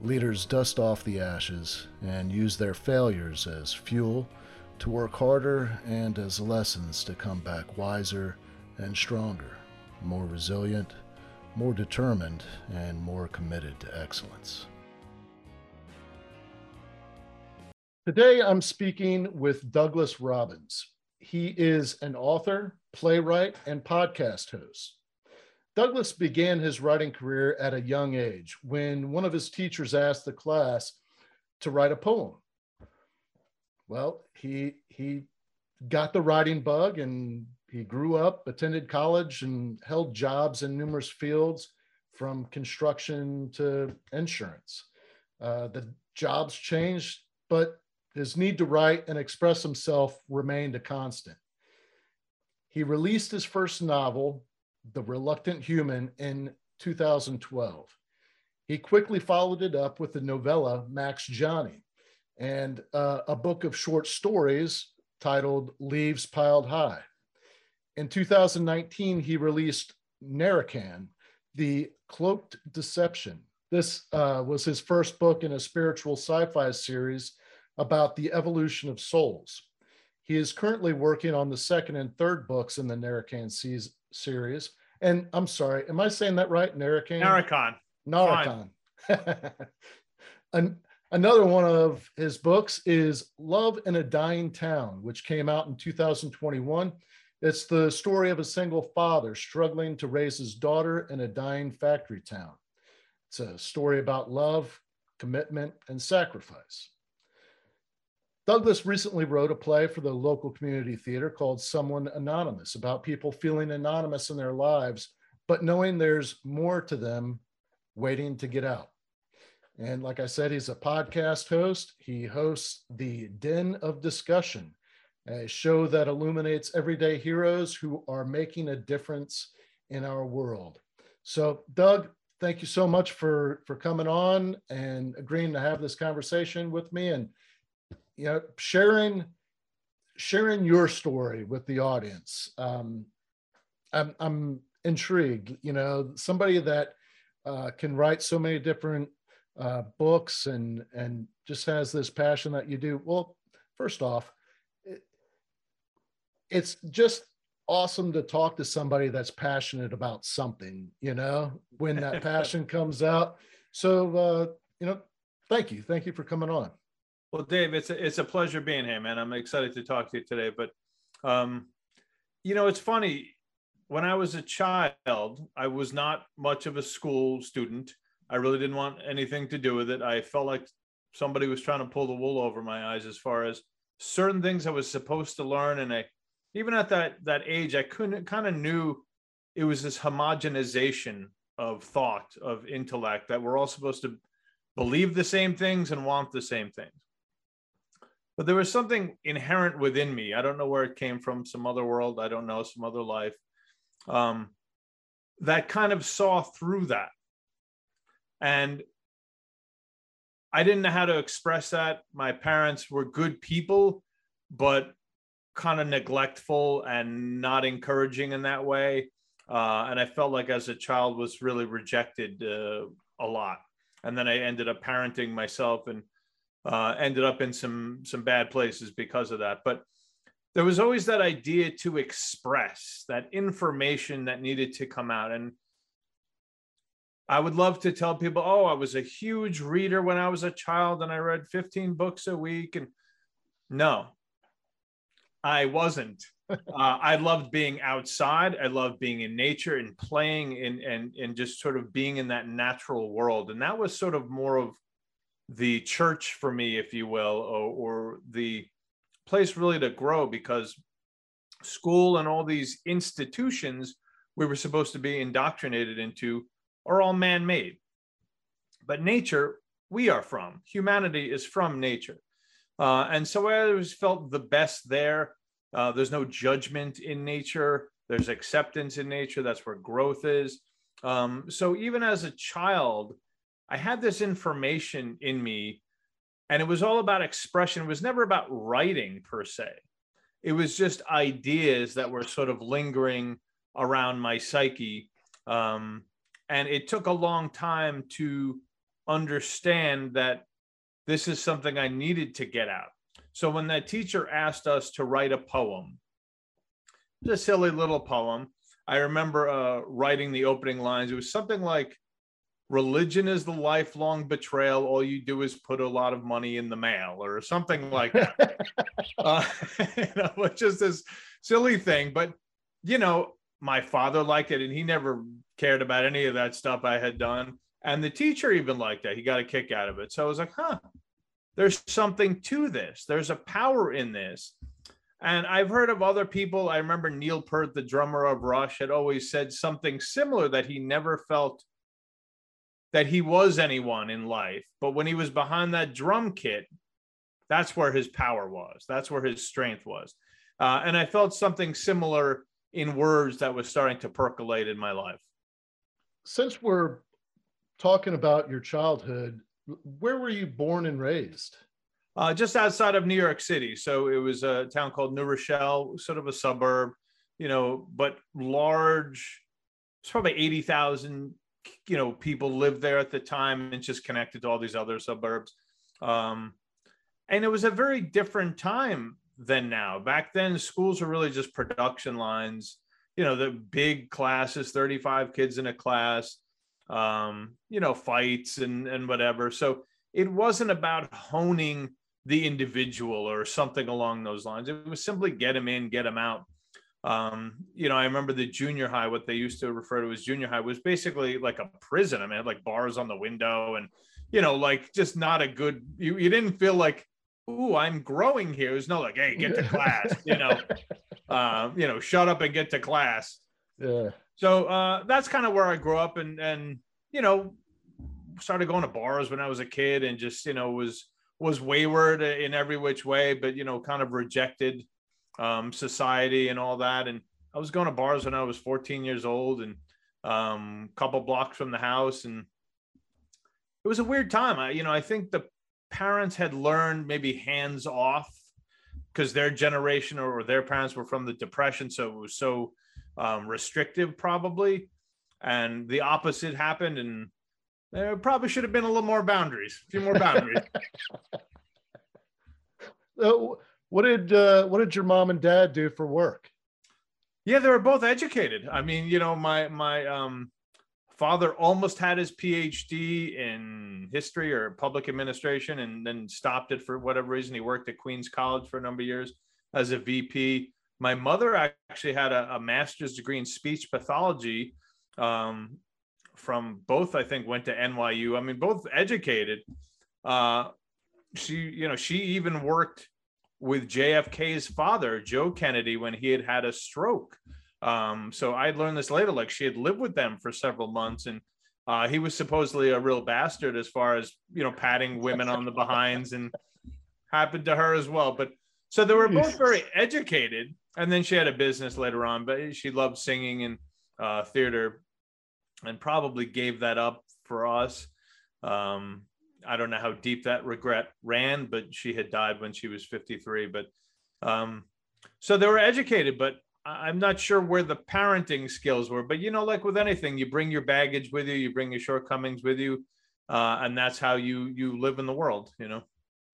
Leaders dust off the ashes and use their failures as fuel to work harder and as lessons to come back wiser and stronger, more resilient, more determined, and more committed to excellence. Today I'm speaking with Douglas Robbins. He is an author, playwright, and podcast host. Douglas began his writing career at a young age when one of his teachers asked the class to write a poem. Well, he he got the writing bug and he grew up, attended college, and held jobs in numerous fields from construction to insurance. Uh, the jobs changed, but his need to write and express himself remained a constant. He released his first novel, The Reluctant Human, in 2012. He quickly followed it up with the novella Max Johnny and uh, a book of short stories titled Leaves Piled High. In 2019, he released Narracan, The Cloaked Deception. This uh, was his first book in a spiritual sci fi series about the evolution of souls. He is currently working on the second and third books in the Narracan series. And I'm sorry, am I saying that right? Narracan? Narracan. Narracan. An, another one of his books is Love in a Dying Town, which came out in 2021. It's the story of a single father struggling to raise his daughter in a dying factory town. It's a story about love, commitment, and sacrifice. Douglas recently wrote a play for the local community theater called Someone Anonymous about people feeling anonymous in their lives, but knowing there's more to them waiting to get out. And like I said, he's a podcast host. He hosts the Den of Discussion, a show that illuminates everyday heroes who are making a difference in our world. So, Doug, thank you so much for for coming on and agreeing to have this conversation with me and you know, sharing sharing your story with the audience. Um, I'm, I'm intrigued. You know, somebody that uh, can write so many different uh, books and and just has this passion that you do. Well, first off, it, it's just awesome to talk to somebody that's passionate about something. You know, when that passion comes out. So, uh, you know, thank you, thank you for coming on. Well, Dave, it's a, it's a pleasure being here, man. I'm excited to talk to you today. But, um, you know, it's funny. When I was a child, I was not much of a school student. I really didn't want anything to do with it. I felt like somebody was trying to pull the wool over my eyes as far as certain things I was supposed to learn. And I, even at that that age, I couldn't kind of knew it was this homogenization of thought, of intellect that we're all supposed to believe the same things and want the same things but there was something inherent within me. I don't know where it came from, some other world, I don't know, some other life, um, that kind of saw through that. And I didn't know how to express that. My parents were good people, but kind of neglectful and not encouraging in that way. Uh, and I felt like as a child was really rejected uh, a lot. And then I ended up parenting myself and uh, ended up in some some bad places because of that. But there was always that idea to express that information that needed to come out. And I would love to tell people, oh, I was a huge reader when I was a child and I read 15 books a week. And no, I wasn't. uh, I loved being outside. I loved being in nature and playing and, and, and just sort of being in that natural world. And that was sort of more of the church for me, if you will, or, or the place really to grow because school and all these institutions we were supposed to be indoctrinated into are all man made. But nature, we are from. Humanity is from nature. Uh, and so I always felt the best there. Uh, there's no judgment in nature. There's acceptance in nature. That's where growth is. Um, so even as a child, I had this information in me, and it was all about expression. It was never about writing per se. It was just ideas that were sort of lingering around my psyche. Um, and it took a long time to understand that this is something I needed to get out. So when that teacher asked us to write a poem, a silly little poem, I remember uh, writing the opening lines. It was something like, "Religion is the lifelong betrayal. All you do is put a lot of money in the mail," or something like that. uh, you know, just this silly thing. But you know, my father liked it, and he never cared about any of that stuff I had done. And the teacher even liked that. He got a kick out of it. So I was like, huh, there's something to this. There's a power in this. And I've heard of other people. I remember Neil Peart, the drummer of Rush, had always said something similar that he never felt that he was anyone in life. But when he was behind that drum kit, that's where his power was. That's where his strength was. Uh, and I felt something similar in words that was starting to percolate in my life. Since we're talking about your childhood, where were you born and raised? Uh, just outside of New York City. So it was a town called New Rochelle, sort of a suburb, you know, but large. It's probably 80,000, you know, people lived there at the time and just connected to all these other suburbs. Um, and it was a very different time than now. Back then, schools were really just production lines, you know, the big classes, 35 kids in a class, um, you know, fights and, and whatever. So it wasn't about honing the individual or something along those lines. It was simply get them in, get them out. Um, you know, I remember the junior high, what they used to refer to as junior high was basically like a prison. I mean, like bars on the window and, you know, like just not a good, you, you didn't feel like, ooh, I'm growing here. It's not like, hey, get to class, you know, uh, you know, shut up and get to class. Yeah. So uh, that's kind of where I grew up and, and, you know, started going to bars when I was a kid and just, you know, was, was wayward in every which way, but you know, kind of rejected um, society and all that. And I was going to bars when I was 14 years old and um, a couple blocks from the house, and it was a weird time. I, you know, I think the parents had learned maybe hands off because their generation or their parents were from the depression, so it was so um, restrictive, probably. And the opposite happened, and there probably should have been a little more boundaries, a few more boundaries. uh, what did uh, what did your mom and dad do for work? Yeah, they were both educated. I mean, you know, my my um, father almost had his PhD in history or public administration, and then stopped it for whatever reason. He worked at Queens College for a number of years as a VP. My mother actually had a, a master's degree in speech pathology um, from both i think went to nyu i mean both educated uh she you know she even worked with jfk's father joe kennedy when he had had a stroke. Um so i learned this later like she had lived with them for several months and uh, he was supposedly a real bastard as far as you know patting women on the behinds and happened to her as well. But so they were both very educated and then she had a business later on but she loved singing and uh, theater and probably gave that up for us. Um, I don't know how deep that regret ran, but she had died when she was 53. But um, so they were educated, but I'm not sure where the parenting skills were. But you know, like with anything, you bring your baggage with you, you bring your shortcomings with you, uh, and that's how you you live in the world. You know.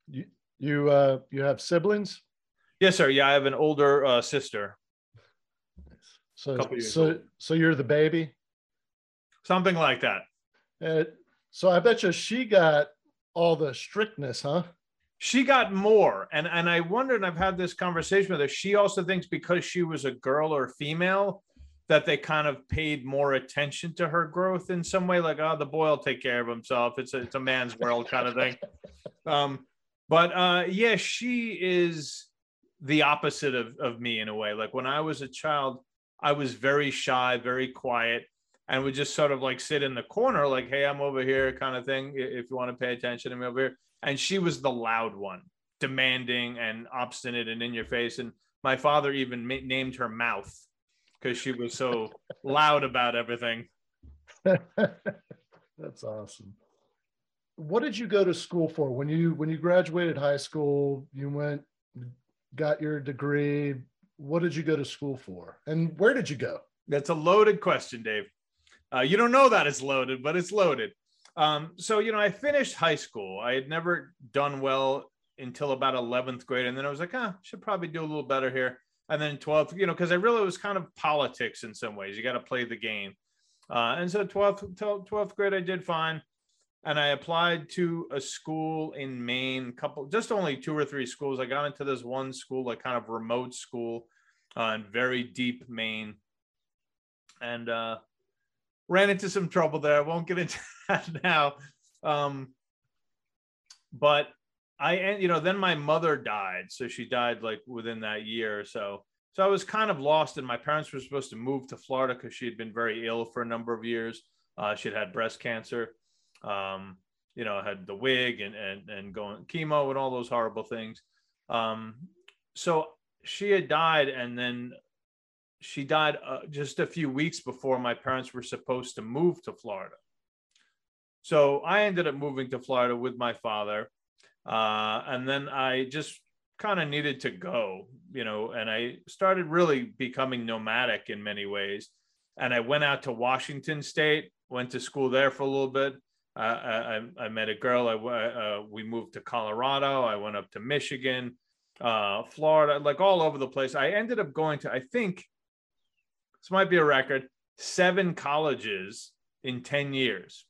You you uh, you have siblings? Yes, sir. Yeah, I have an older uh, sister. So so so you're the baby something like that. Uh, so I bet you she got all the strictness, huh? She got more, and and I wondered. I've had this conversation with her. She also thinks because she was a girl or female, that they kind of paid more attention to her growth in some way. Like, oh, the boy will take care of himself. It's a it's a man's world kind of thing. Um, but uh, yeah, she is the opposite of of me in a way. Like when I was a child, I was very shy, very quiet and would just sort of like sit in the corner, like, hey, I'm over here, kind of thing. If you want to pay attention to me over here. And she was the loud one. demanding and obstinate and in your face. And my father even ma- named her Mouth because she was so loud about everything. That's awesome. What did you go to school for when you when you graduated high school? You went got your degree. What did you go to school for, and where did you go? That's a loaded question, Dave. Uh, you don't know that it's loaded, but it's loaded. Um, so you know, I finished high school. I had never done well until about 11th grade, and then I was like, ah, should probably do a little better here. And then 12th, you know, because I really was kind of politics in some ways. You got to play the game. Uh, and so 12th, 12th grade, I did fine. And I applied to a school in Maine, couple, just only two or three schools. I got into this one school, like kind of remote school uh, in very deep Maine. And uh, ran into some trouble there. I won't get into that now. Um, but I, and you know, then my mother died. So she died like within that year or so. So I was kind of lost, and my parents were supposed to move to Florida because she had been very ill for a number of years. Uh, she had had breast cancer, um, you know, had the wig and and and going chemo and all those horrible things. Um, so she had died, and then she died uh, just a few weeks before my parents were supposed to move to Florida. So I ended up moving to Florida with my father. Uh, and then I just kind of needed to go, you know, and I started really becoming nomadic in many ways. And I went out to Washington State, went to school there for a little bit. Uh, I, I, met a girl. I, uh, we moved to Colorado. I went up to Michigan, uh, Florida, like all over the place. I ended up going to, I think, this might be a record, seven colleges in 10 years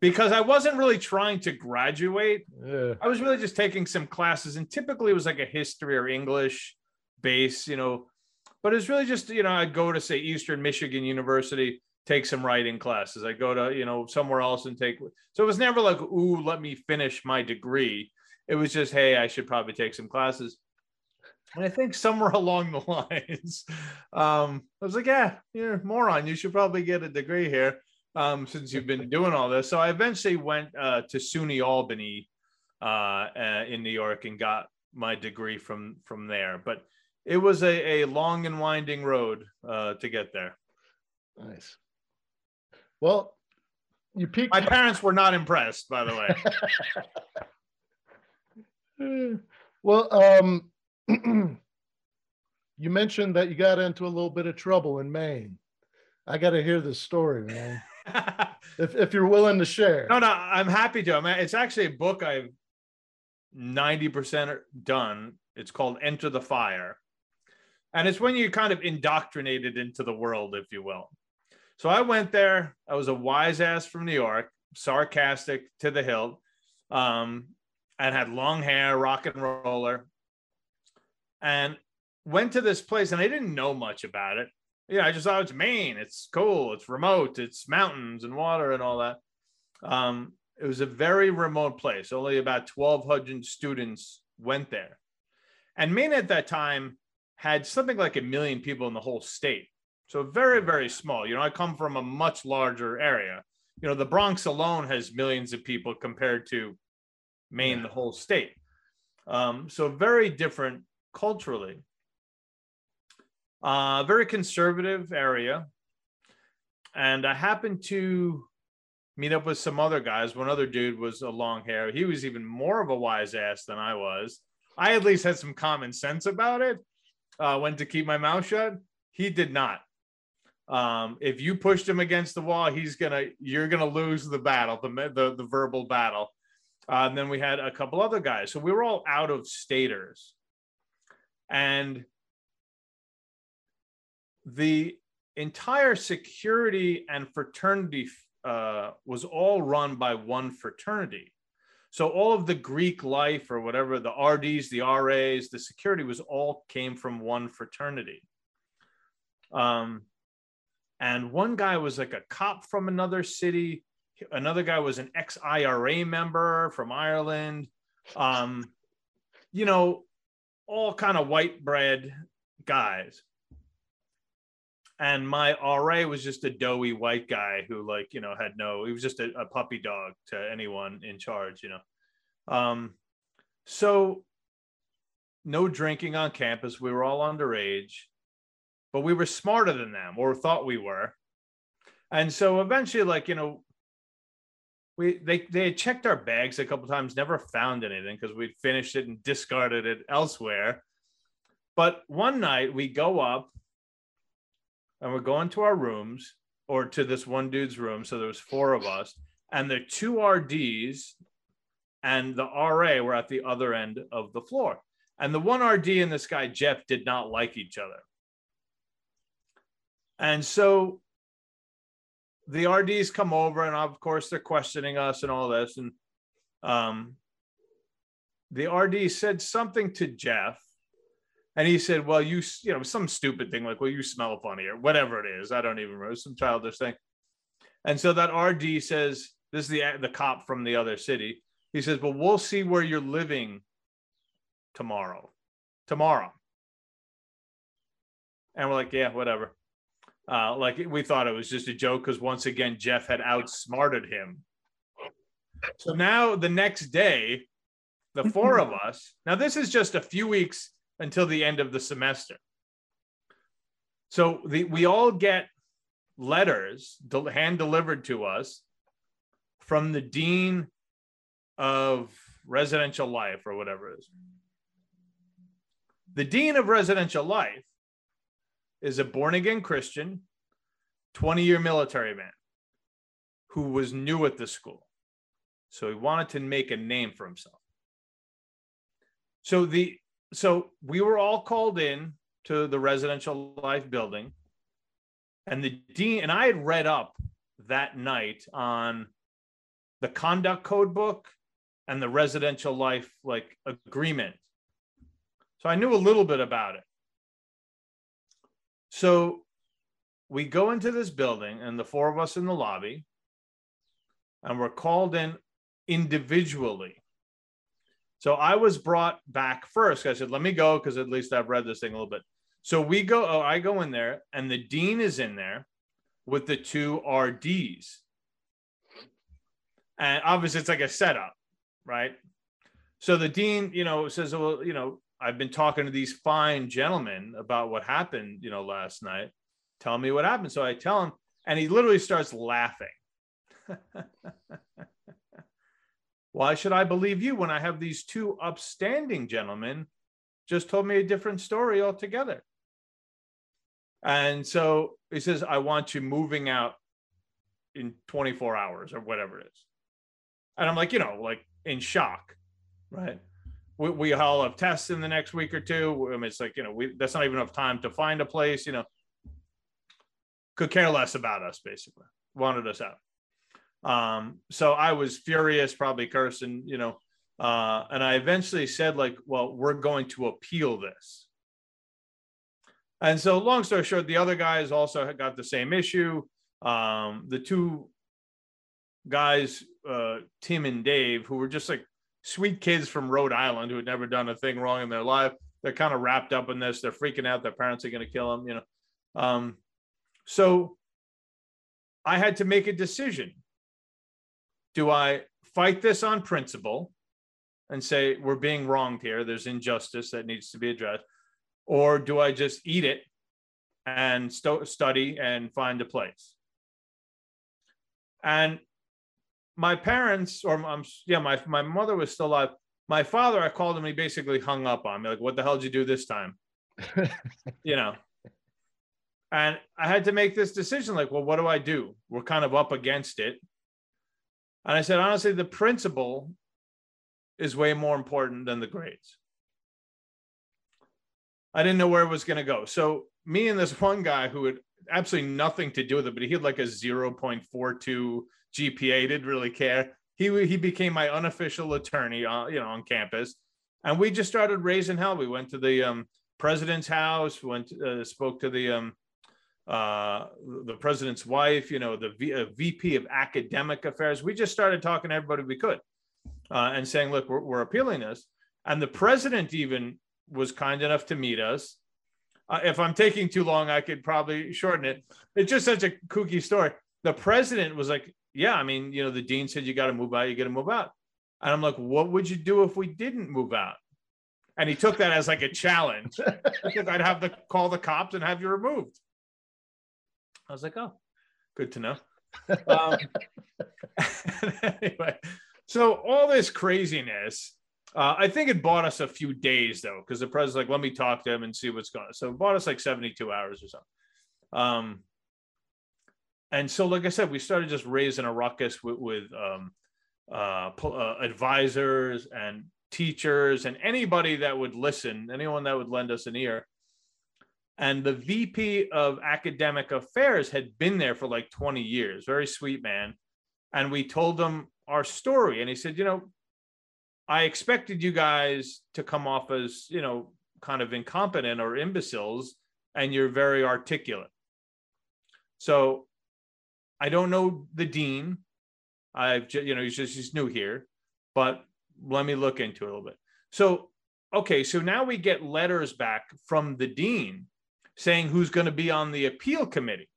because I wasn't really trying to graduate. Yeah. I was really just taking some classes, and typically it was like a history or English base, you know. But it's really just, you know, I'd go to say Eastern Michigan University, take some writing classes. I go to, you know, somewhere else and take. So it was never like, ooh, let me finish my degree. It was just, hey, I should probably take some classes. And I think somewhere along the lines, um, I was like, yeah, you're a moron. You should probably get a degree here um, since you've been doing all this. So I eventually went uh, to SUNY Albany uh, uh, in New York and got my degree from from there. But it was a, a long and winding road uh, to get there. Nice. Well, you peaked. My parents were not impressed, by the way. well, um, you mentioned that you got into a little bit of trouble in Maine. I got to hear this story, man. if, if you're willing to share. No, no, I'm happy to. I mean, it's actually a book I've 90% done. It's called Enter the Fire. And it's when you're kind of indoctrinated into the world, if you will. So I went there. I was a wise ass from New York, sarcastic to the hilt, um, and had long hair, rock and roller, and went to this place. And I didn't know much about it yeah, I just thought it's Maine. It's cool. It's remote. It's mountains and water and all that. Um, it was a very remote place. Only about 1,200 students went there. And Maine at that time had something like a million people in the whole state. So very, very small. You know, I come from a much larger area. You know, the Bronx alone has millions of people compared to Maine, the whole state. Um, so very different culturally. Uh, very conservative area. And I happened to meet up with some other guys. One other dude was a long hair. He was even more of a wise ass than I was. I at least had some common sense about it. Uh, when to keep my mouth shut. He did not. Um, if you pushed him against the wall, he's gonna you're gonna lose the battle, the the, the verbal battle. Uh, and then we had a couple other guys. So we were all out of staters. And the entire security and fraternity uh, was all run by one fraternity. So all of the Greek life or whatever, the RDs, the RAs, the security was all came from one fraternity. Um, and one guy was like a cop from another city. Another guy was an ex-IRA member from Ireland. Um, you know, all kind of white bread guys and my RA was just a doughy white guy who like you know had no he was just a, a puppy dog to anyone in charge you know um So, no drinking on campus. We were all underage, but we were smarter than them or thought we were. And so eventually, like, you know, we they they had checked our bags a couple times, never found anything because we'd finished it and discarded it elsewhere. But one night we go up and we're going to our rooms or to this one dude's room. So there was four of us, and the two RDs and the RA were at the other end of the floor. And the one RD and this guy Jeff did not like each other. And so the RDs come over, and of course they're questioning us and all this. And um, the RD said something to Jeff, and he said, "Well, you, you know, some stupid thing like, well, you smell funny or whatever it is. I don't even remember some childish thing." And so that RD says, "This is the the cop from the other city." He says, "Well, we'll see where you're living tomorrow, tomorrow." And we're like, "Yeah, whatever." Uh, like we thought it was just a joke because once again Jeff had outsmarted him. So now the next day, the four of us. Now this is just a few weeks until the end of the semester. So the, we all get letters hand delivered to us from the dean of residential life or whatever it is. The dean of residential life is a born again Christian, 20 year military man who was new at the school. So he wanted to make a name for himself. So the so we were all called in to the residential life building and the dean and I had read up that night on the conduct code book and the residential life like agreement. So I knew a little bit about it. So we go into this building, and the four of us in the lobby, and we're called in individually. So I was brought back first. I said, let me go because at least I've read this thing a little bit. So we go, oh, I go in there, and the dean is in there with the two RDs. And obviously, it's like a setup, right? So the dean, you know, says, well, you know, I've been talking to these fine gentlemen about what happened, you know, last night. Tell me what happened. So I tell him, and he literally starts laughing. Why should I believe you when I have these two upstanding gentlemen just told me a different story altogether? And so he says, I want you moving out in 24 hours or whatever it is. And I'm like, you know, like in shock, right? We, we all have tests in the next week or two. I mean, it's like, you know, we, that's not even enough time to find a place, you know, could care less about us, basically, wanted us out. Um, so I was furious, probably cursing, you know, uh, and I eventually said, like, well, we're going to appeal this. And so, long story short, the other guys also got the same issue. Um, the two guys, uh, Tim and Dave, who were just like sweet kids from Rhode Island who had never done a thing wrong in their life. They're kind of wrapped up in this. They're freaking out. Their parents are going to kill them, you know. Um, so I had to make a decision. Do I fight this on principle and say we're being wronged here? There's injustice that needs to be addressed. Or do I just eat it and st- study and find a place? And my parents, or um, yeah, my my mother was still alive. My father, I called him. He basically hung up on me, like, "What the hell did you do this time?" you know. And I had to make this decision, like, well, what do I do? We're kind of up against it. And I said, honestly, the principle is way more important than the grades. I didn't know where it was going to go. So me and this one guy who had absolutely nothing to do with it, but he had like a 0.42 GPA, didn't really care. He he became my unofficial attorney, uh, you know, on campus, and we just started raising hell. We went to the um, president's house, went uh, spoke to the um, uh, the president's wife, you know, the v- uh, VP of academic affairs. We just started talking to everybody we could, uh, and saying, "Look, we're, we're appealing this." And the president even was kind enough to meet us. Uh, if I'm taking too long, I could probably shorten it. It's just such a kooky story. The president was like, yeah, I mean, you know, the dean said you got to move out, you got to move out. And I'm like, what would you do if we didn't move out? And he took that as like a challenge because I'd have to call the cops and have you removed. I was like, oh, good to know. Um, anyway, so all this craziness, uh, I think it bought us a few days though, because the president's like, let me talk to him and see what's going on. So it bought us like 72 hours or something. Um, and so, like I said, we started just raising a ruckus with, with um, uh, uh, advisors and teachers and anybody that would listen, anyone that would lend us an ear. And the VP of academic affairs had been there for like 20 years, very sweet man. And we told him our story. And he said, You know, I expected you guys to come off as, you know, kind of incompetent or imbeciles, and you're very articulate. So I don't know the dean. I've, just, you know, he's just, he's new here, but let me look into it a little bit. So, okay, so now we get letters back from the dean saying who's going to be on the appeal committee.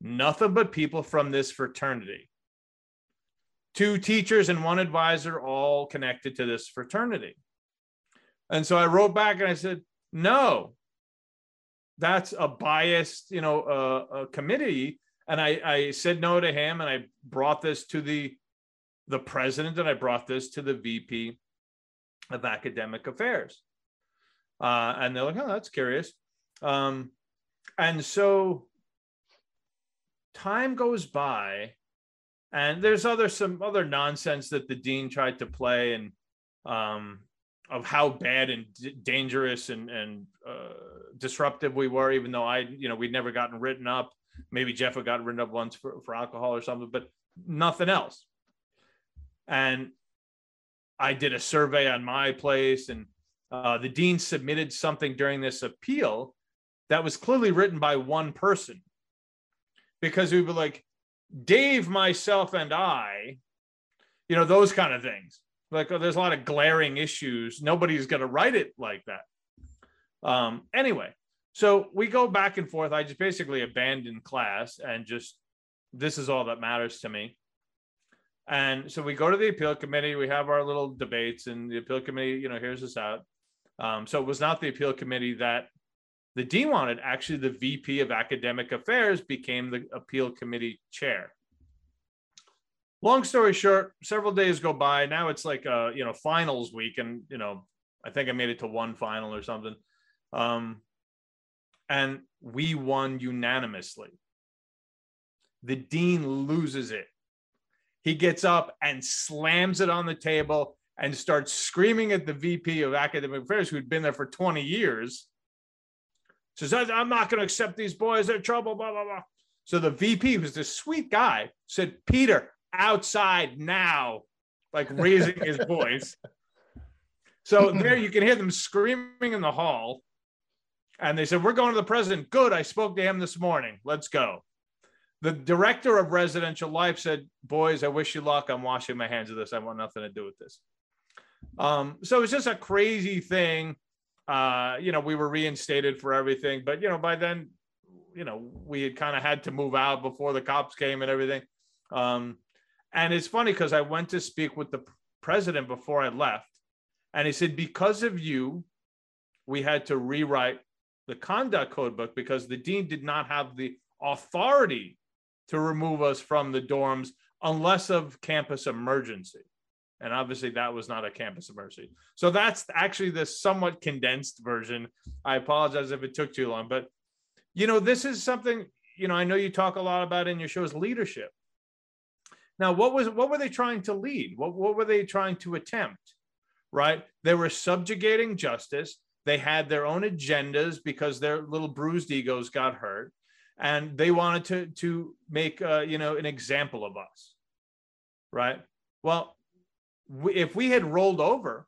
Nothing but people from this fraternity. Two teachers and one advisor, all connected to this fraternity. And so I wrote back and I said, no, that's a biased, you know, uh, a committee. And I, I said no to him, and I brought this to the the president, and I brought this to the VP of academic affairs. Uh, and they're like, oh, that's curious. Um, and so time goes by, and there's other some other nonsense that the dean tried to play, and um, of how bad and d- dangerous and and uh, disruptive we were. Even though I, you know, we'd never gotten written up. Maybe Jeff had gotten written up once for, for alcohol or something, but nothing else. And I did a survey on my place, and uh, the dean submitted something during this appeal that was clearly written by one person because we were like, Dave, myself, and I, you know, those kind of things. Like, oh, there's a lot of glaring issues. Nobody's going to write it like that. Um, anyway, so we go back and forth. I just basically abandoned class and just this is all that matters to me. And so we go to the appeal committee. We have our little debates, and the appeal committee, you know, hears us out. Um, so it was not the appeal committee that the dean wanted. Actually, the VP of academic affairs became the appeal committee chair. Long story short, several days go by. Now it's like uh, you know finals week, and you know I think I made it to one final or something. Um, and we won unanimously. The dean loses it. He gets up and slams it on the table and starts screaming at the VP of academic affairs who'd been there for 20 years. Says, I'm not going to accept these boys. They're trouble, blah, blah, blah. So the VP, who's this sweet guy, said, Peter, outside now, like raising his voice. So there you can hear them screaming in the hall. And they said, We're going to the president. Good. I spoke to him this morning. Let's go. The director of residential life said, Boys, I wish you luck. I'm washing my hands of this. I want nothing to do with this. Um, so it's just a crazy thing. Uh, you know, we were reinstated for everything, but you know, by then, you know, we had kind of had to move out before the cops came and everything. Um, and it's funny because I went to speak with the president before I left, and he said, Because of you, we had to rewrite the conduct code book because the dean did not have the authority to remove us from the dorms unless of campus emergency. And obviously, that was not a campus emergency. So that's actually the somewhat condensed version. I apologize if it took too long, but you know, this is something, you know, I know you talk a lot about in your shows leadership. Now, what was what were they trying to lead? What, what were they trying to attempt? Right? They were subjugating justice. They had their own agendas because their little bruised egos got hurt, and they wanted to to make uh, you know an example of us, right? Well, we, if we had rolled over,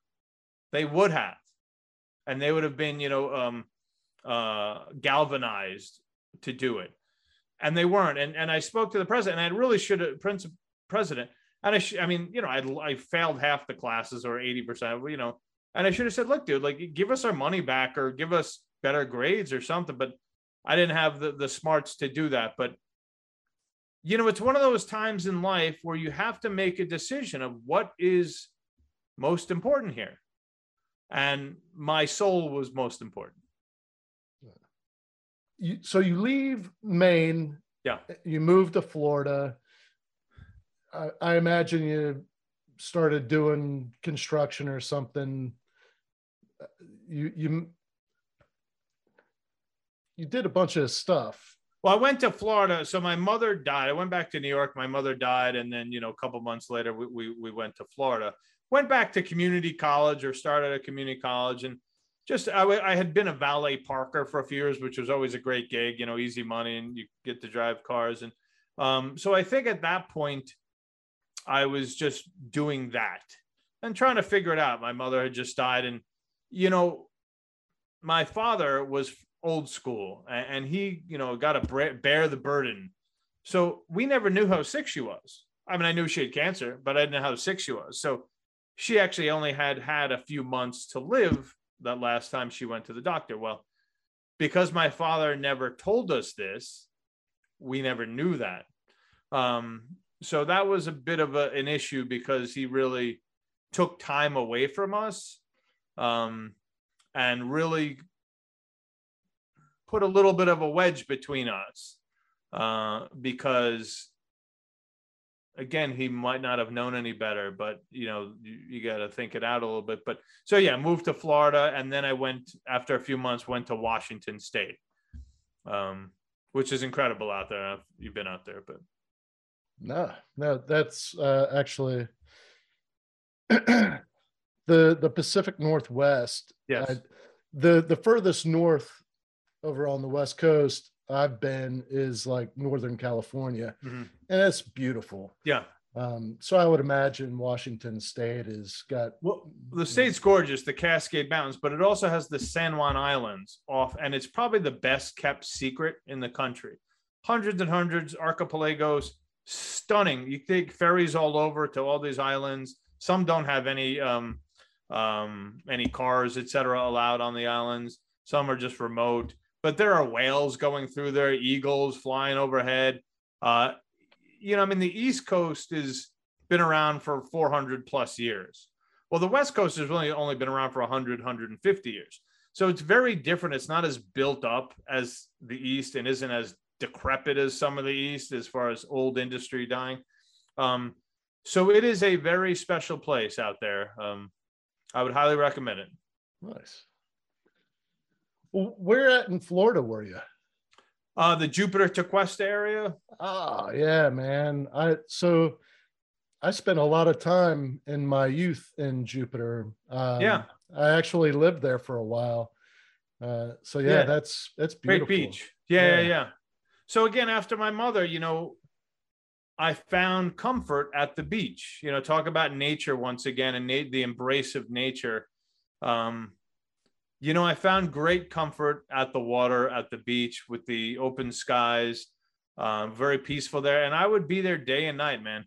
they would have, and they would have been you know um, uh, galvanized to do it, and they weren't. And and I spoke to the president, and I really should have president, and I sh- I mean you know I I failed half the classes or eighty percent, you know and I should have said, look, dude, like give us our money back or give us better grades or something. But I didn't have the, the smarts to do that. But you know, it's one of those times in life where you have to make a decision of what is most important here. And my soul was most important. You, so you leave Maine. Yeah. You move to Florida. I, I imagine you started doing construction or something. You you you did a bunch of stuff. Well, I went to Florida. So my mother died. I went back to New York. My mother died, and then you know a couple months later we, we we went to Florida. Went back to community college or started a community college, and just I, I had been a valet parker for a few years, which was always a great gig. You know, easy money, and you get to drive cars. And um, so I think at that point, I was just doing that and trying to figure it out. My mother had just died, and you know, my father was old school and, he you know got to bear the burden. So we never knew how sick she was. I mean i knew she had cancer but i didn't know how sick she was. So she actually only had had a few months to live that last time she went to the doctor. Well because my father never told us this we never knew that. Um, so that was a bit of a, an issue because he really took time away from us um, and really put a little bit of a wedge between us uh, because again he might not have known any better but you know you, you got to think it out a little bit. But so yeah moved to florida and then i went after a few months went to washington state um, which is incredible out there. You've been out there but. No no that's uh, actually the the pacific northwest yes uh, the the furthest north over on the West Coast I've been is like Northern California, mm-hmm. and it's beautiful. Yeah. Um, so I would imagine Washington State has got well, the state's gorgeous, the Cascade Mountains, but it also has the San Juan Islands off, and it's probably the best kept secret in the country. Hundreds and hundreds, archipelagos, stunning. You take ferries all over to all these islands. Some don't have any um, um, any cars, etc., allowed on the islands. Some are just remote but there are whales going through there, eagles flying overhead. Uh, you know, I mean, the East Coast has been around for 400 plus years. Well, the West Coast has really only been around for 100, 150 years. So it's very different. It's not as built up as the East and isn't as decrepit as some of the East as far as old industry dying. Um, so it is a very special place out there. Um, I would highly recommend it. Nice. Where at in Florida were you? Uh, the Jupiter Tequesta area. Oh yeah, man. I so I spent a lot of time in my youth in Jupiter. Um, yeah, I actually lived there for a while. Uh, so yeah, yeah, that's that's beautiful. Great beach. Yeah, yeah, yeah, yeah. So again, after my mother, you know, I found comfort at the beach. You know, talk about nature once again and na- the embrace of nature. Um, you know, I found great comfort at the water, at the beach with the open skies. Uh, very peaceful there. And I would be there day and night, man.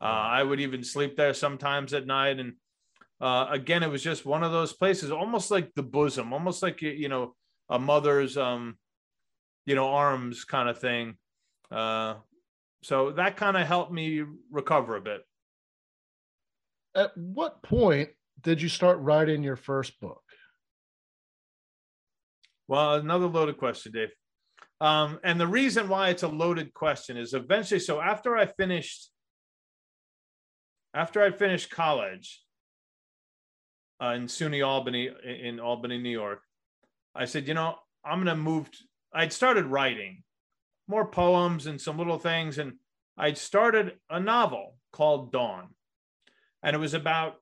Uh, I would even sleep there sometimes at night. And uh, again, it was just one of those places, almost like the bosom, almost like, you know, a mother's, um, you know, arms kind of thing. Uh, so that kind of helped me recover a bit. At what point did you start writing your first book? Well, another loaded question, Dave. Um, and the reason why it's a loaded question is eventually, so after I finished, after I finished college uh, in SUNY Albany, in Albany, New York, I said, you know, I'm going to move. I'd started writing more poems and some little things. And I'd started a novel called Dawn. And it was about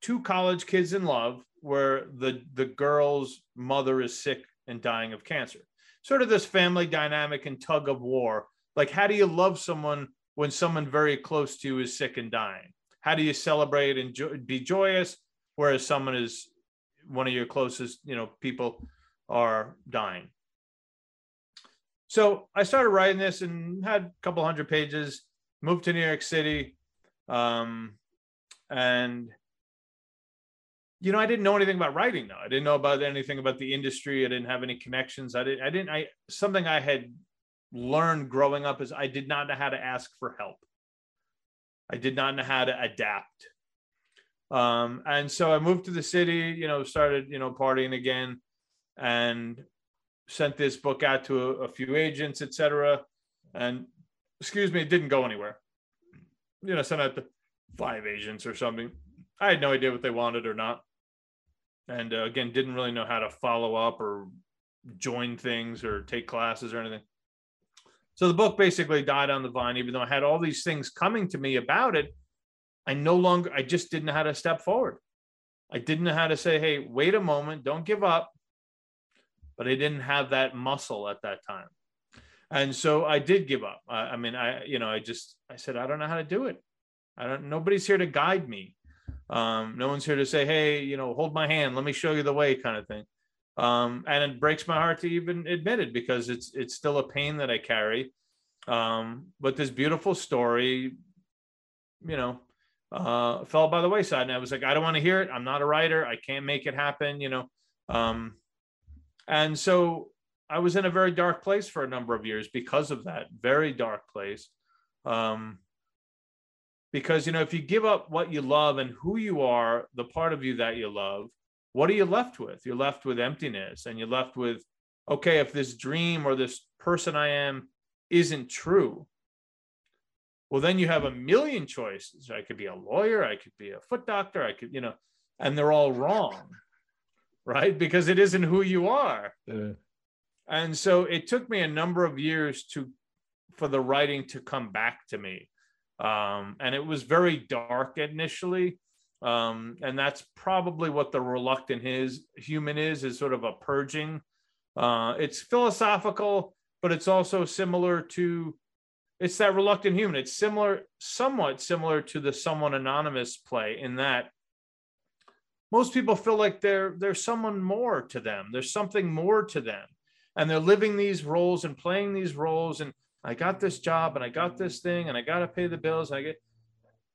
two college kids in love where the the girl's mother is sick and dying of cancer. Sort of this family dynamic and tug of war. Like, how do you love someone when someone very close to you is sick and dying? How do you celebrate and jo- be joyous, whereas someone is one of your closest, you know, people are dying? So I started writing this and had a couple hundred pages. Moved to New York City, um, and you know, I didn't know anything about writing though. I didn't know about anything about the industry. I didn't have any connections. I didn't, I didn't, I, something I had learned growing up is I did not know how to ask for help. I did not know how to adapt. Um, and so I moved to the city, you know, started, you know, partying again and sent this book out to a, a few agents, etc. And excuse me, it didn't go anywhere. You know, sent out to five agents or something. I had no idea what they wanted or not. And uh, again, didn't really know how to follow up or join things or take classes or anything. So the book basically died on the vine, even though I had all these things coming to me about it. I no longer, I just didn't know how to step forward. I didn't know how to say, hey, wait a moment, don't give up. But I didn't have that muscle at that time. And so I did give up. I, I mean, I, you know, I just, I said, I don't know how to do it. I don't, nobody's here to guide me. Um, no one's here to say, hey, you know, hold my hand, let me show you the way kind of thing. Um, and it breaks my heart to even admit it because it's, it's still a pain that I carry. Um, but this beautiful story, you know, uh, fell by the wayside. And I was like, I don't want to hear it. I'm not a writer. I can't make it happen, you know. Um, and so I was in a very dark place for a number of years because of that very dark place. Um, because, you know, if you give up what you love and who you are, the part of you that you love, what are you left with? You're left with emptiness and you're left with, okay, if this dream or this person I am isn't true, well, then you have a million choices. I could be a lawyer, I could be a foot doctor, I could, you know, and they're all wrong, right? Because it isn't who you are. Yeah. And so it took me a number of years to for the writing to come back to me. Um, and it was very dark initially. Um, and that's probably what the reluctant is human is, is sort of a purging. Uh, it's philosophical, but it's also similar to it's that reluctant human. It's similar, somewhat similar to the someone anonymous play in that most people feel like they're there's someone more to them. There's something more to them. And they're living these roles and playing these roles. And I got this job and I got this thing and I got to pay the bills. And I get,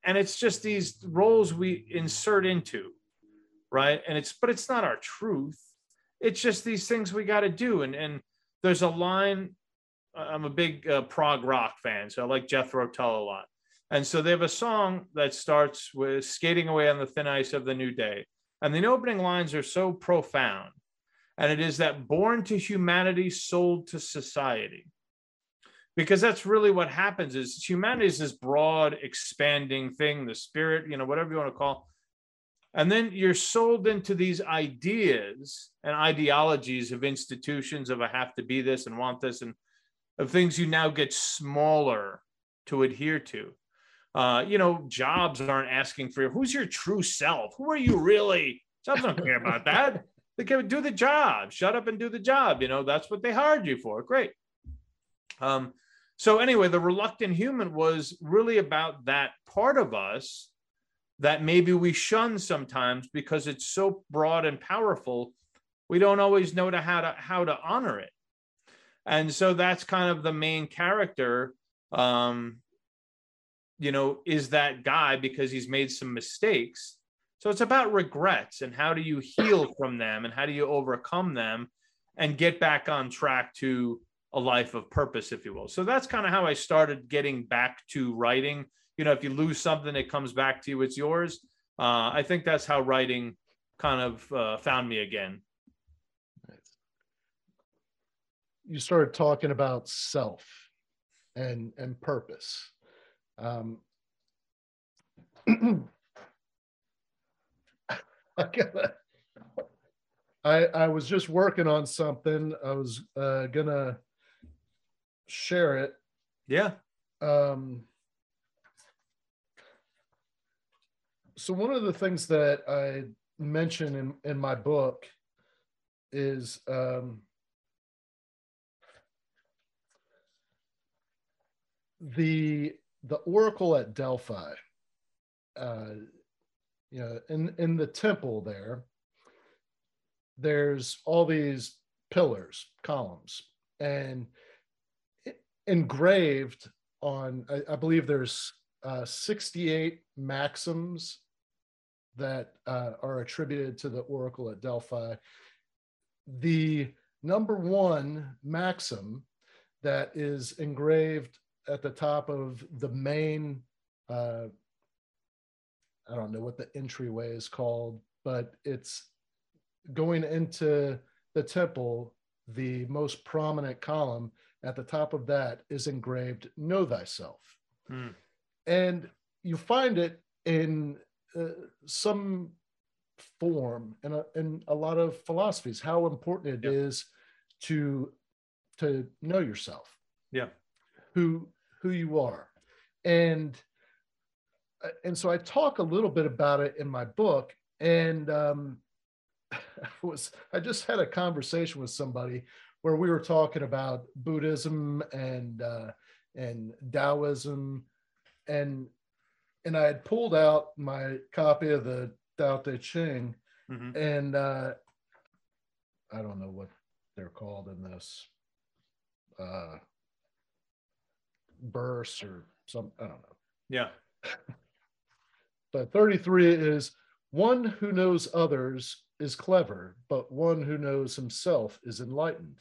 and it's just these roles we insert into, right? And it's, but it's not our truth. It's just these things we got to do. And, and there's a line I'm a big uh, prog rock fan, so I like Jethro Tull a lot. And so they have a song that starts with skating away on the thin ice of the new day. And the opening lines are so profound. And it is that born to humanity, sold to society. Because that's really what happens is humanity is this broad, expanding thing, the spirit, you know, whatever you want to call. And then you're sold into these ideas and ideologies of institutions of I have to be this and want this and of things you now get smaller to adhere to. Uh, you know, jobs aren't asking for you. who's your true self? Who are you really? Jobs don't care about that. They can do the job. Shut up and do the job. You know, that's what they hired you for. Great. Um, so anyway, the reluctant human was really about that part of us that maybe we shun sometimes because it's so broad and powerful. We don't always know to how to how to honor it and so that's kind of the main character um you know is that guy because he's made some mistakes. So it's about regrets and how do you heal from them and how do you overcome them and get back on track to a life of purpose if you will. So that's kind of how i started getting back to writing. You know if you lose something it comes back to you it's yours. Uh, i think that's how writing kind of uh, found me again. You started talking about self and and purpose. Um, I gotta, I I was just working on something. I was uh, gonna share it. Yeah. Um, so one of the things that I mention in in my book is um, the the oracle at Delphi, uh, you know, in in the temple there, there's all these pillars, columns, and engraved on, I, I believe there's uh, 68 maxims that uh, are attributed to the oracle at Delphi. The number one maxim that is engraved at the top of the main uh, I don't know what the entryway is called, but it's going into the temple. The most prominent column at the top of that is engraved "Know Thyself," hmm. and you find it in uh, some form in a, in a lot of philosophies how important it is to to know yourself yeah who who you are and uh, and so i talk a little bit about it in my book and um I was i just had a conversation with somebody where we were talking about buddhism and uh and taoism and and i had pulled out my copy of the Tao Te Ching, mm-hmm. and uh, I don't know what they're called in this uh, verse or some. I don't know. Yeah. but 33 is one who knows others is clever, but one who knows himself is enlightened.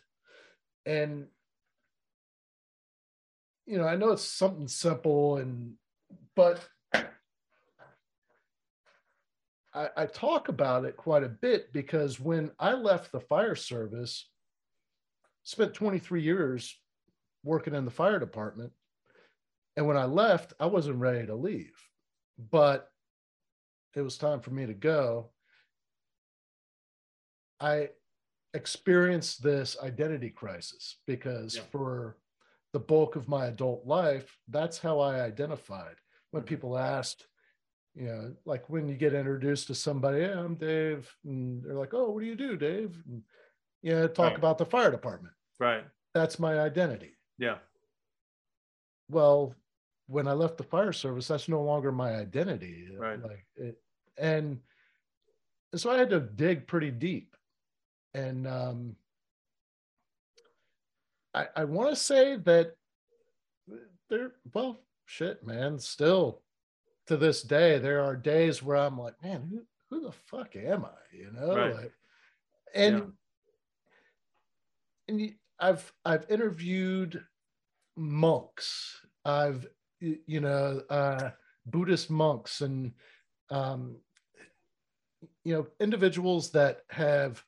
And you know, I know it's something simple and but I, I talk about it quite a bit because when I left the fire service, spent 23 years working in the fire department. And when I left, I wasn't ready to leave, but it was time for me to go. I experienced this identity crisis because yeah. for the bulk of my adult life, that's how I identified. When mm-hmm. people asked, you know, like when you get introduced to somebody, yeah, I'm Dave, and they're like, "Oh, what do you do, Dave?" And, yeah, talk right. about the fire department. Right. That's my identity. Yeah. Well, when I left the fire service, that's no longer my identity. Right. Like it, and so I had to dig pretty deep, and um, I, I want to say that there. Well, shit, man. Still, to this day, there are days where I'm like, man, who, who the fuck am I? You know, right. like, and yeah. and I've I've interviewed monks. I've you know uh, Buddhist monks and um, you know individuals that have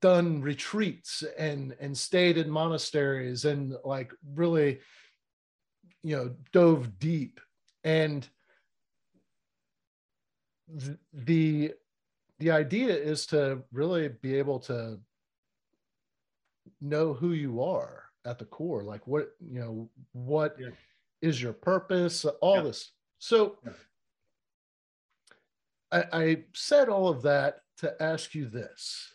done retreats and and stayed in monasteries and like really you know dove deep and the the idea is to really be able to know who you are at the core like what you know what yeah. Is your purpose all yeah. this. So yeah. I, I said all of that to ask you this.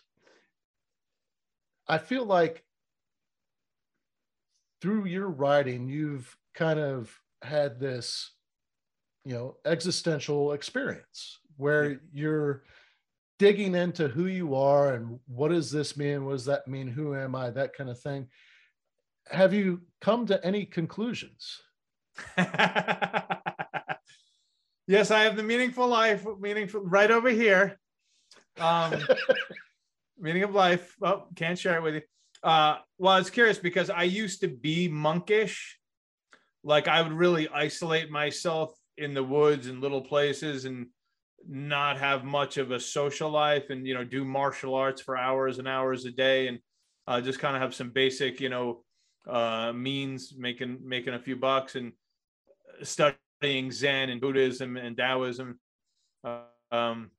I feel like through your writing you've kind of had this you know existential experience where you're digging into who you are and what does this mean? What does that mean? Who am i? That kind of thing. Have you come to any conclusions yes i have the meaningful life meaningful right over here. Um meaning of life. Oh can't share it with you. Uh well it's curious because i used to be monkish. Like i would really isolate myself in the woods and little places and not have much of a social life and you know do martial arts for hours and hours a day and uh, just kind of have some basic you know uh, means making making a few bucks. And studying zen and buddhism and taoism uh, um,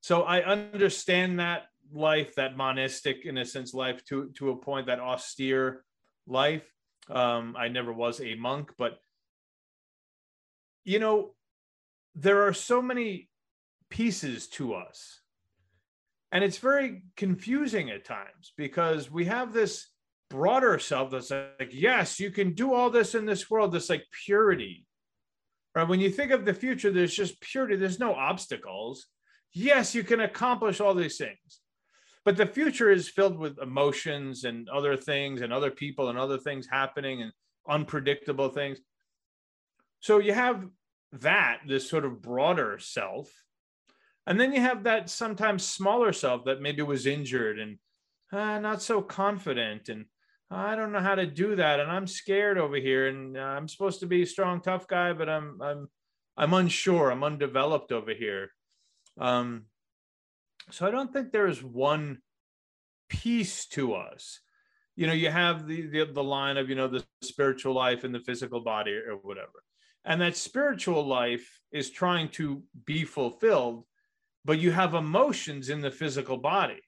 so i understand that life that monastic in a sense life to to a point that austere life um, i never was a monk but you know, there are so many pieces to us. And it's very confusing at times because we have this broader self that's like, yes, you can do all this in this world, this like purity. Right? When you think of the future, there's just purity, there's no obstacles. Yes, you can accomplish all these things. But the future is filled with emotions and other things and other people and other things happening and unpredictable things. So you have that, this sort of broader self. And then you have that sometimes smaller self that maybe was injured and uh, not so confident and I don't know how to do that and I'm scared over here and uh, I'm supposed to be a strong tough guy but I'm I'm I'm unsure. I'm undeveloped over here. Um, so I don't think there is one piece to us. You know, you have the, the the line of you know the spiritual life and the physical body or whatever, and that spiritual life is trying to be fulfilled, but you have emotions in the physical body,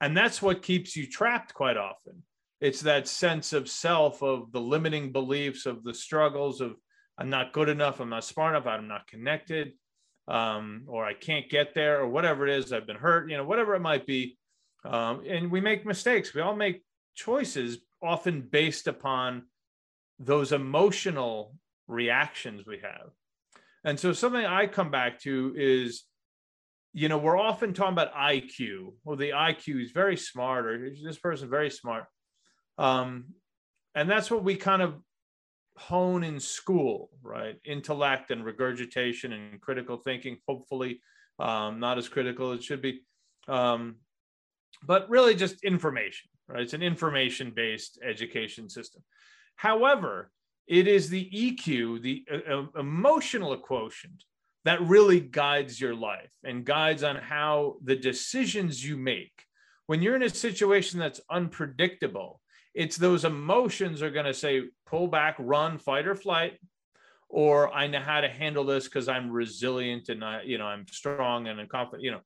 and that's what keeps you trapped quite often. It's that sense of self, of the limiting beliefs, of the struggles of I'm not good enough, I'm not smart enough, I'm not connected, um, or I can't get there, or whatever it is, I've been hurt, you know, whatever it might be. Um, and we make mistakes. We all make choices, often based upon those emotional reactions we have. And so, something I come back to is, you know, we're often talking about IQ. Well, the IQ is very smart, or this person very smart. Um, and that's what we kind of hone in school, right? Intellect and regurgitation and critical thinking, hopefully um, not as critical as it should be. Um, but really just information, right? It's an information based education system. However, it is the EQ, the uh, uh, emotional quotient, that really guides your life and guides on how the decisions you make. When you're in a situation that's unpredictable, it's those emotions are going to say pull back run fight or flight or i know how to handle this because i'm resilient and i you know i'm strong and i'm confident you know.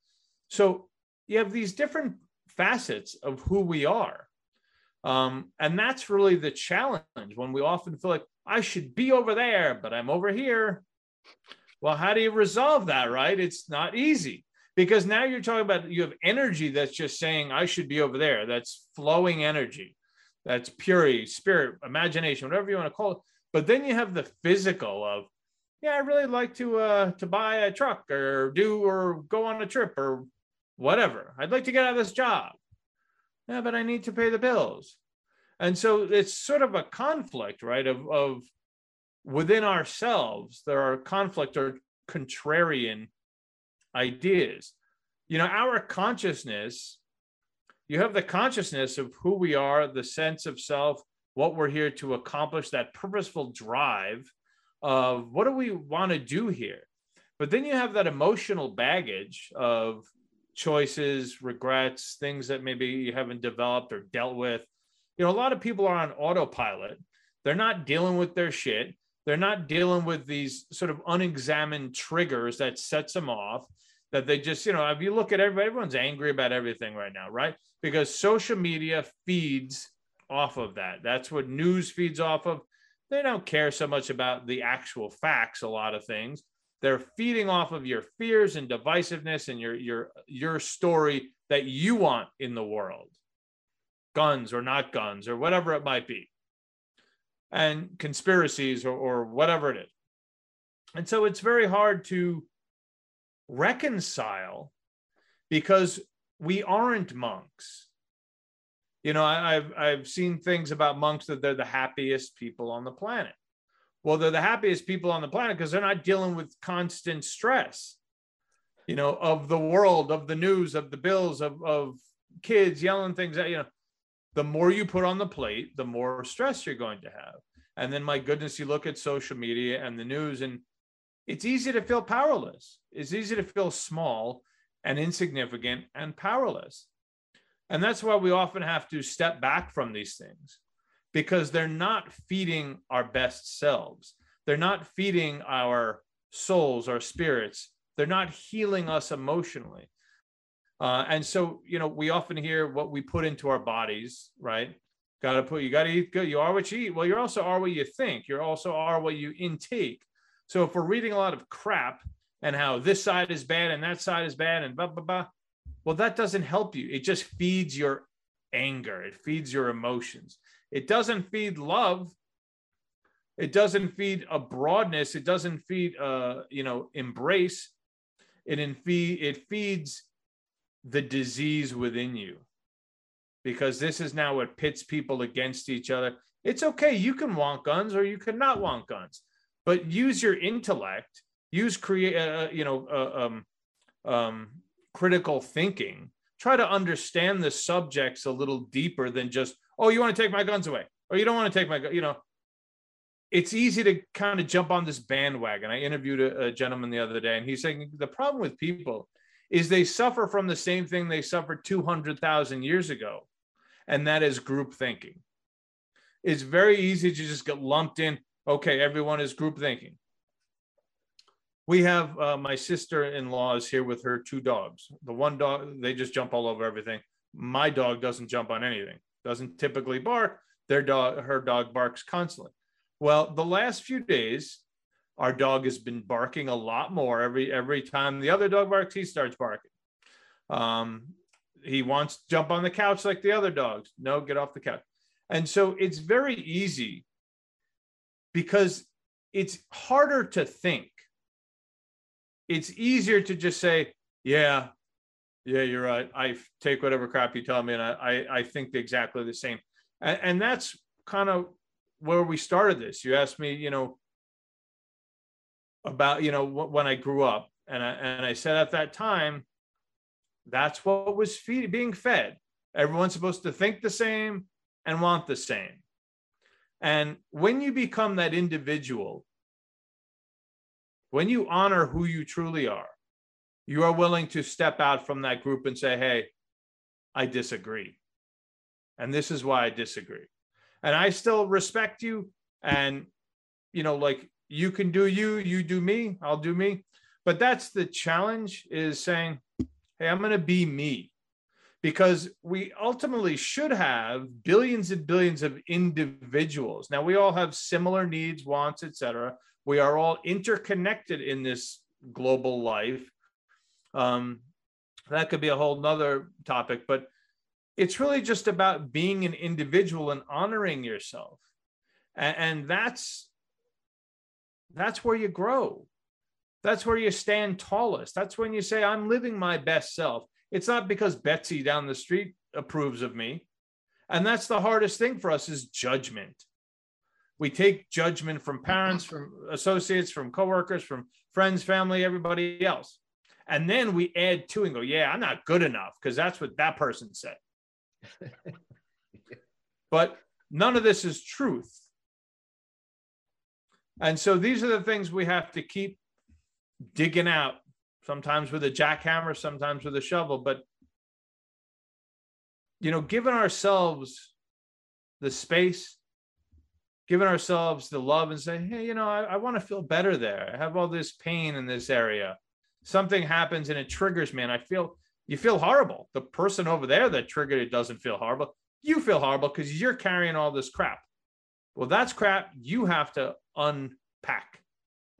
So you have these different facets of who we are um, and that's really the challenge when we often feel like i should be over there but i'm over here. Well how do you resolve that right? It's not easy because now you're talking about you have energy that's just saying i should be over there. That's flowing energy that's purity, spirit, imagination, whatever you want to call it. But then you have the physical of, yeah, I really like to uh, to buy a truck or do or go on a trip or whatever. I'd like to get out of this job. Yeah, but I need to pay the bills. And so it's sort of a conflict, right? Of, of within ourselves, there are conflict or contrarian ideas. You know, our consciousness you have the consciousness of who we are, the sense of self, what we're here to accomplish, that purposeful drive of what do we want to do here. But then you have that emotional baggage of choices, regrets, things that maybe you haven't developed or dealt with. You know, a lot of people are on autopilot. They're not dealing with their shit. They're not dealing with these sort of unexamined triggers that sets them off that they just, you know, if you look at everybody, everyone's angry about everything right now, right? Because social media feeds off of that. That's what news feeds off of. They don't care so much about the actual facts, a lot of things. They're feeding off of your fears and divisiveness and your your your story that you want in the world. Guns or not guns or whatever it might be. And conspiracies or, or whatever it is. And so it's very hard to reconcile because we aren't monks. You know, I, have I've seen things about monks that they're the happiest people on the planet. Well, they're the happiest people on the planet because they're not dealing with constant stress, you know, of the world, of the news, of the bills, of, of kids yelling things at you know. The more you put on the plate, the more stress you're going to have. And then, my goodness, you look at social media and the news, and it's easy to feel powerless. It's easy to feel small and insignificant and powerless. And that's why we often have to step back from these things because they're not feeding our best selves. They're not feeding our souls, our spirits. They're not healing us emotionally. Uh, and so, you know, we often hear what we put into our bodies, right? Got to put, you got to eat good. You are what you eat. Well, you also are what you think. You also are what you intake. So if we're reading a lot of crap and how this side is bad and that side is bad and blah, blah, blah, well, that doesn't help you. It just feeds your anger, it feeds your emotions. It doesn't feed love. It doesn't feed a broadness. It doesn't feed, uh, you know, embrace. It, in feed, it feeds the disease within you because this is now what pits people against each other. It's okay. You can want guns or you cannot want guns but use your intellect use create uh, uh, you know uh, um, um, critical thinking try to understand the subjects a little deeper than just oh you want to take my guns away or you don't want to take my you know it's easy to kind of jump on this bandwagon. I interviewed a, a, gentleman the other day, and he's saying the problem with people is they suffer from the same thing they suffered 200,000 years ago, and that is group thinking. It's very easy to just get lumped in. Okay, everyone is group thinking. We have uh, my sister-in-law is here with her two dogs. The one dog they just jump all over everything. My dog doesn't jump on anything. Doesn't typically bark. Their dog, her dog barks constantly well, the last few days, our dog has been barking a lot more. Every every time the other dog barks, he starts barking. Um, he wants to jump on the couch like the other dogs. No, get off the couch. And so it's very easy because it's harder to think. It's easier to just say, yeah, yeah, you're right. I take whatever crap you tell me, and I I, I think exactly the same. And, and that's kind of where we started this. You asked me, you know, about you know when I grew up, and I and I said at that time, that's what was feed, being fed. Everyone's supposed to think the same and want the same. And when you become that individual, when you honor who you truly are, you are willing to step out from that group and say, hey, I disagree. And this is why I disagree and I still respect you. And, you know, like you can do you, you do me, I'll do me. But that's the challenge is saying, hey, I'm going to be me. Because we ultimately should have billions and billions of individuals. Now, we all have similar needs, wants, etc. We are all interconnected in this global life. Um, that could be a whole nother topic, but it's really just about being an individual and honoring yourself and, and, that's that's where you grow that's where you stand tallest that's when you say i'm living my best self it's not because betsy down the street approves of me. And that's the hardest thing for us is judgment. We take judgment from parents from associates from coworkers from friends family everybody else. And then we add to and go yeah i'm not good enough because that's what that person said. But none of this is truth. And so these are the things we have to keep digging out, sometimes with a jackhammer, sometimes with a shovel. But, you know, giving ourselves the space, giving ourselves the love and say, hey, you know, I, I want to feel better there. I have all this pain in this area. Something happens and it triggers me, and I feel you feel horrible. The person over there that triggered it doesn't feel horrible. You feel horrible because you're carrying all this crap. Well, that's crap you have to unpack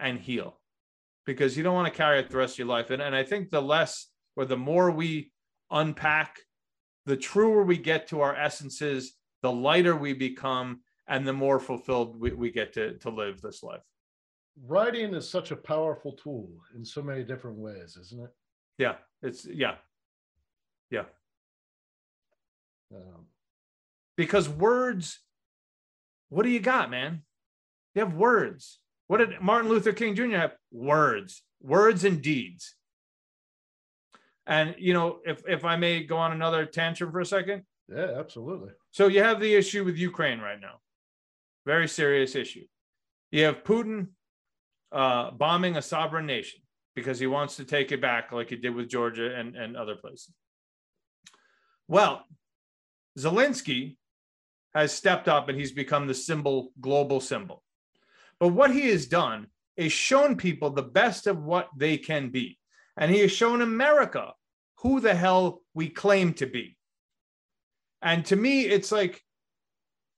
and heal because you don't want to carry it the rest of your life. And, and I think the less or the more we unpack, the truer we get to our essences, the lighter we become, and the more fulfilled we, we get to, to live this life. Writing is such a powerful tool in so many different ways, isn't it? Yeah, it's yeah, yeah. Um, because words, what do you got, man? You have words. What did Martin Luther King Jr. have? Words, words and deeds. And you know, if if I may go on another tantrum for a second. Yeah, absolutely. So you have the issue with Ukraine right now. Very serious issue. You have Putin uh, bombing a sovereign nation because he wants to take it back like he did with Georgia and, and other places. Well, Zelensky has stepped up and he's become the symbol, global symbol. But what he has done is shown people the best of what they can be. And he has shown America who the hell we claim to be. And to me, it's like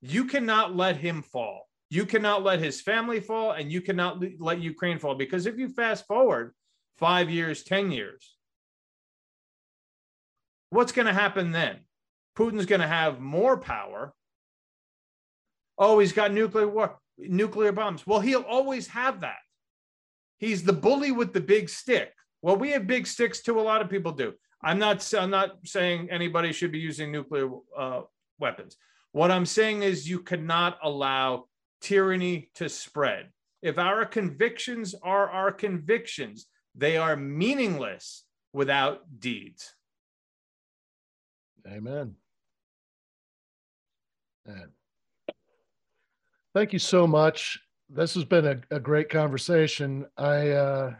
you cannot let him fall. You cannot let his family fall, and you cannot let Ukraine fall. Because if you fast forward five years, 10 years, what's going to happen then? Putin's going to have more power. Oh, he's got nuclear war, nuclear bombs. Well, he'll always have that. He's the bully with the big stick. Well, we have big sticks too. A lot of people do. I'm not. I'm not saying anybody should be using nuclear uh, weapons. What I'm saying is you cannot allow tyranny to spread. If our convictions are our convictions, they are meaningless without deeds. Amen. And thank you so much. this has been a, a great conversation. I uh,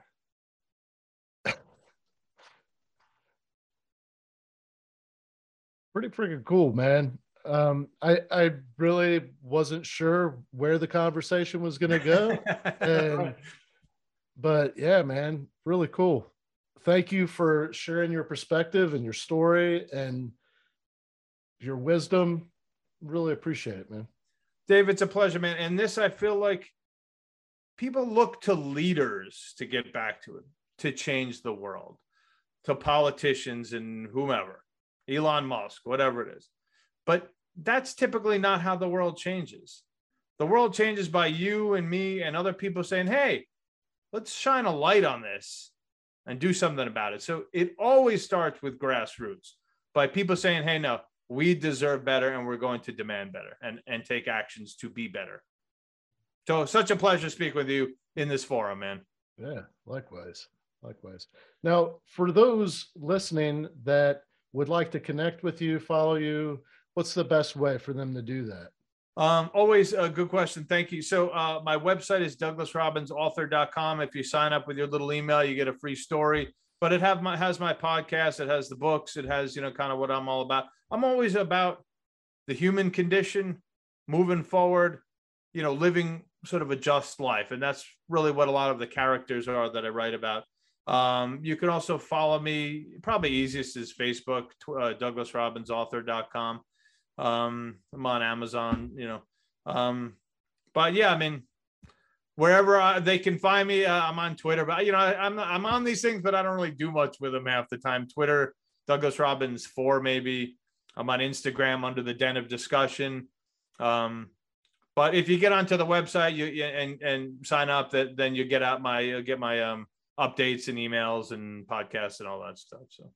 pretty freaking cool, man. Um, I I really wasn't sure where the conversation was going to go, and but yeah, man, really cool. Thank you for sharing your perspective and your story and your wisdom. Really appreciate it, man. Dave, it's a pleasure, man. And this, I feel like people look to leaders to get back to it, to change the world, to politicians and whomever, Elon Musk, whatever it is. But that's typically not how the world changes. The world changes by you and me and other people saying, hey, let's shine a light on this and do something about it. So it always starts with grassroots by people saying, hey, no, we deserve better and we're going to demand better and, and take actions to be better. So such a pleasure to speak with you in this forum, man. Yeah, likewise. Likewise. Now, for those listening that would like to connect with you, follow you, what's the best way for them to do that? Um, always a good question. Thank you. So uh, my website is douglasrobinsauthor.com. If you sign up with your little email, you get a free story. But it have my has my podcast. It has the books. It has you know kind of what I'm all about. I'm always about the human condition, moving forward, you know, living sort of a just life, and that's really what a lot of the characters are that I write about. Um, you can also follow me. Probably easiest is Facebook, uh. Um, I'm on Amazon, you know. Um, but yeah, I mean, wherever I, they can find me, uh, I'm on Twitter. But you know, I, am I'm, I'm on these things, but I don't really do much with them half the time. Twitter, Douglas Robbins four maybe. I'm on Instagram under the Den of Discussion. Um, but if you get onto the website you, you and and sign up, that then you get out my you get my um updates and emails and podcasts and all that stuff. So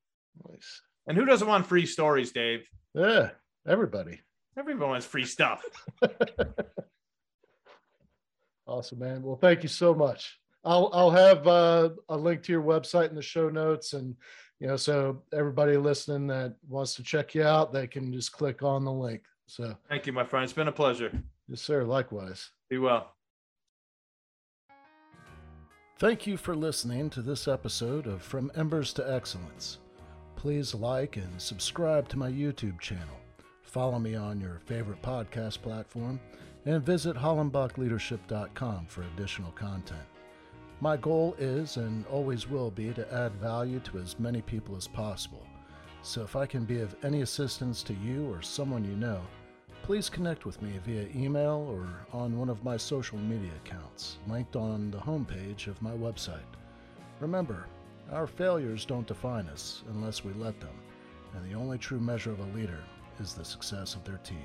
nice. And who doesn't want free stories, Dave? Yeah, everybody. Everyone wants free stuff. awesome, man. Well, thank you so much. I'll I'll have uh, a link to your website in the show notes, and you know, so everybody listening that wants to check you out, they can just click on the link. So thank you, my friend. It's been a pleasure. Yes, sir. Likewise. Be well. Thank you for listening to this episode of From Embers to Excellence. Please like and subscribe to my YouTube channel. Follow me on your favorite podcast platform and visit hollenbachleadership.com for additional content. My goal is and always will be to add value to as many people as possible. So if I can be of any assistance to you or someone you know, please connect with me via email or on one of my social media accounts, linked on the homepage of my website. Remember, our failures don't define us unless we let them, and the only true measure of a leader is the success of their team.